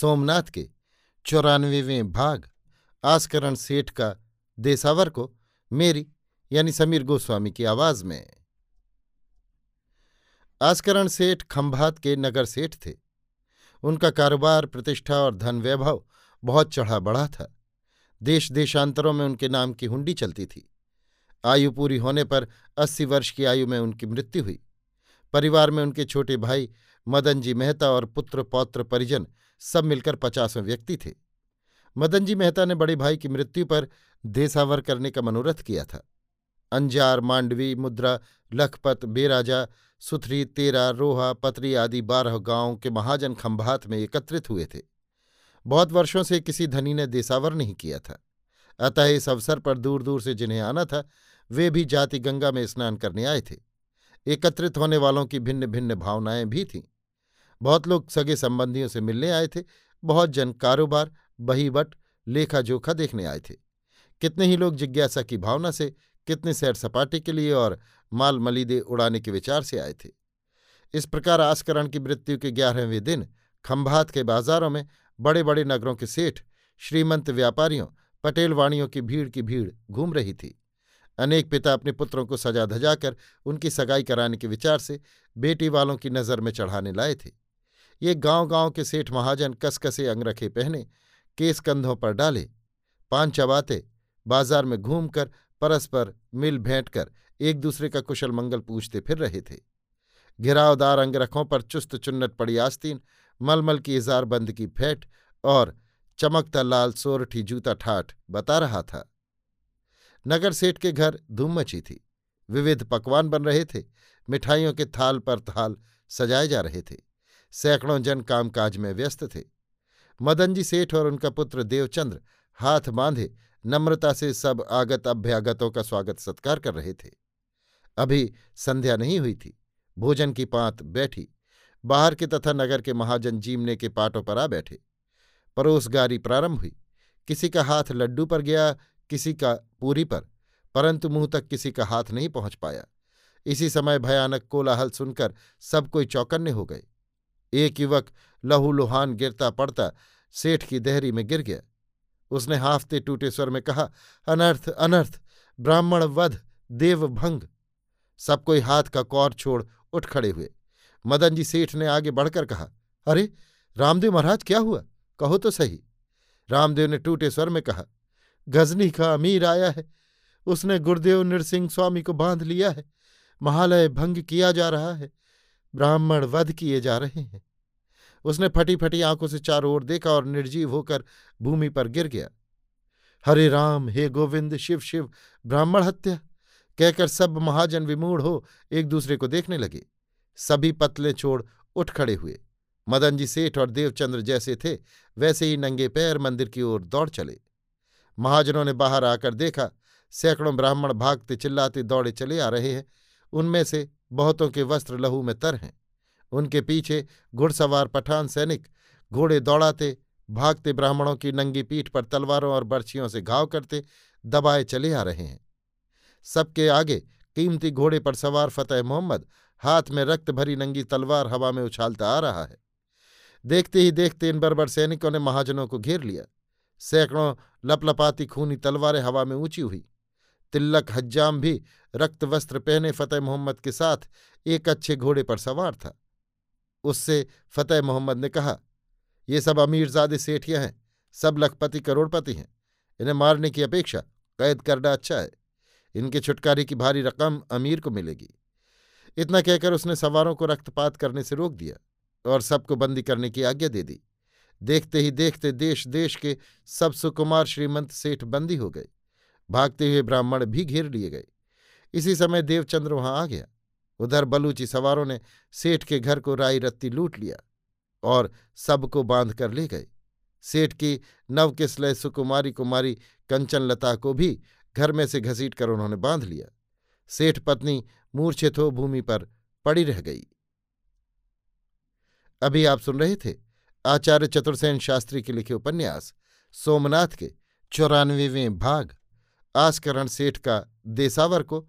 सोमनाथ के चौरानवेवें भाग, आस्करण सेठ का देसावर को मेरी यानी समीर गोस्वामी की आवाज़ में। आस्करण सेठ खंभात के नगर सेठ थे। उनका कारोबार, प्रतिष्ठा और धन वैभव बहुत चढ़ा बढ़ा था। देश देशांतरों में उनके नाम की हुंडी चलती थी। आयु पूरी होने पर अस्सी वर्ष की आयु में उनकी मृत्यु हुई। परिवार में उनके छोटे भाई मदन जी मेहता और पुत्र पौत्र परिजन सब मिलकर पचासवें व्यक्ति थे। मदन जी मेहता ने बड़े भाई की मृत्यु पर देसावर करने का मनोरथ किया था। अंजार, मांडवी, मुद्रा, लखपत, बेराजा, सुथरी, तेरा, रोहा, पतरी आदि बारह गाँवों के महाजन खंभात में एकत्रित हुए थे। बहुत वर्षों से किसी धनी ने देसावर नहीं किया था। अतः इस अवसर पर दूर दूर से जिन्हें आना था, वे भी जाति गंगा में स्नान करने आए थे। एकत्रित होने वालों की भिन्न भिन्न भावनाएँ भी थीं। बहुत लोग सगे संबंधियों से मिलने आए थे। बहुत जन कारोबार, बहीवट लेखा जोखा देखने आए थे। कितने ही लोग जिज्ञासा की भावना से, कितने सैर सपाटे के लिए और माल मलीदे उड़ाने के विचार से आए थे। इस प्रकार आस्करण की मृत्यु के ग्यारहवें दिन खंभात के बाजारों में बड़े बड़े नगरों के सेठ, श्रीमंत व्यापारियों, पटेलवाणियों की भीड़ की भीड़ घूम रही थी। अनेक पिता अपने पुत्रों को सजा धजाकर उनकी सगाई कराने के विचार से बेटी वालों की नज़र में चढ़ाने लाए थे। ये गाँव गाँव के सेठ महाजन कसकसे अंगरखे पहने, केस कंधों पर डाले, पान चबाते, बाज़ार में घूमकर, परस्पर मिल भेंट कर एक दूसरे का कुशल मंगल पूछते फिर रहे थे। घिरावदार अंगरखों पर चुस्त चुन्नट पड़ी आस्तीन, मलमल की इजार बंद की फेंट और चमकता लाल सोरठी जूता ठाठ बता रहा था। नगर सेठ के घर धूम मची थी। विविध पकवान बन रहे थे। मिठाइयों के थाल पर थाल सजाए जा रहे थे। सैकड़ों जन कामकाज में व्यस्त थे। मदनजी सेठ और उनका पुत्र देवचंद्र हाथ बांधे नम्रता से सब आगत अभ्यागतों का स्वागत सत्कार कर रहे थे। अभी संध्या नहीं हुई थी। भोजन की पांत बैठी, बाहर के तथा नगर के महाजन जीमने के पाटों पर आ बैठे। परोसगारी प्रारंभ हुई। किसी का हाथ लड्डू पर गया, किसी का पूरी पर, परंतु मुँह तक किसी का हाथ नहीं पहुँच पाया। इसी समय भयानक कोलाहल सुनकर सब कोई चौकन्ने हो गए। एक युवक लहूलुहान गिरता पड़ता, सेठ की देहरी में गिर गया। उसने हाफते टूटे स्वर में कहा, अनर्थ अनर्थ ब्राह्मण वध देव भंग सब कोई हाथ का कौर छोड़ उठ खड़े हुए। मदन जी सेठ ने आगे बढ़कर कहा, अरे, रामदेव महाराज, क्या हुआ? कहो तो सही। रामदेव ने टूटे स्वर में कहा, गजनी का अमीर आया है। उसने गुरुदेव नृसिंह स्वामी को बाँध लिया है। महालय भंग किया जा रहा है। ब्राह्मण वध किए जा रहे हैं। उसने फटी फटी आँखों से चारों ओर देखा और निर्जीव होकर भूमि पर गिर गया। हरे राम, हे गोविंद, शिव शिव, ब्राह्मण हत्या। कहकर सब महाजन विमूढ़ हो एक दूसरे को देखने लगे। सभी पतले छोड़ उठ खड़े हुए। मदन जी सेठ और देवचंद्र जैसे थे, वैसे ही नंगे पैर मंदिर की ओर दौड़ चले। महाजनों ने बाहर आकर देखा, सैकड़ों ब्राह्मण भागते चिल्लाते दौड़े चले आ रहे हैं। उनमें से बहुतों के वस्त्र लहू में तर हैं। उनके पीछे घुड़सवार पठान सैनिक घोड़े दौड़ाते, भागते ब्राह्मणों की नंगी पीठ पर तलवारों और बर्छियों से घाव करते, दबाए चले आ रहे हैं। सबके आगे कीमती घोड़े पर सवार फतेह मोहम्मद, हाथ में रक्त भरी नंगी तलवार हवा में उछालता आ रहा है। देखते ही देखते इन बर्बर सैनिकों ने महाजनों को घेर लिया। सैकड़ों लपलपाती खूनी तलवारें हवा में ऊँची हुई। तिल्लक हज्जाम भी रक्त वस्त्र पहने फतेह मोहम्मद के साथ एक अच्छे घोड़े पर सवार था। उससे फतेह मोहम्मद ने कहा, ये सब अमीरजादे सेठियाँ हैं, सब लखपति करोड़पति हैं। इन्हें मारने की अपेक्षा कैद करना अच्छा है। इनके छुटकारे की भारी रकम अमीर को मिलेगी। इतना कहकर उसने सवारों को रक्तपात करने से रोक दिया और सबको बंदी करने की आज्ञा दे दी। देखते ही देखते देश देश के सब सुकुमार श्रीमंत सेठ बंदी हो गए। भागते हुए ब्राह्मण भी घेर लिए गए। इसी समय देवचंद्र वहाँ आ गया। उधर बलूची सवारों ने सेठ के घर को राई रत्ती लूट लिया और सबको बाँध कर ले गए। सेठ की नवकिसलय सुकुमारी कुमारी कंचनलता को भी घर में से घसीट कर उन्होंने बाँध लिया। सेठ पत्नी मूर्छित हो भूमि पर पड़ी रह गई। अभी आप सुन रहे थे आचार्य चतुर्सेन शास्त्री के लिखे उपन्यास, सोमनाथ के चौरानवेवें भाग आस्करण सेठ का देसावर को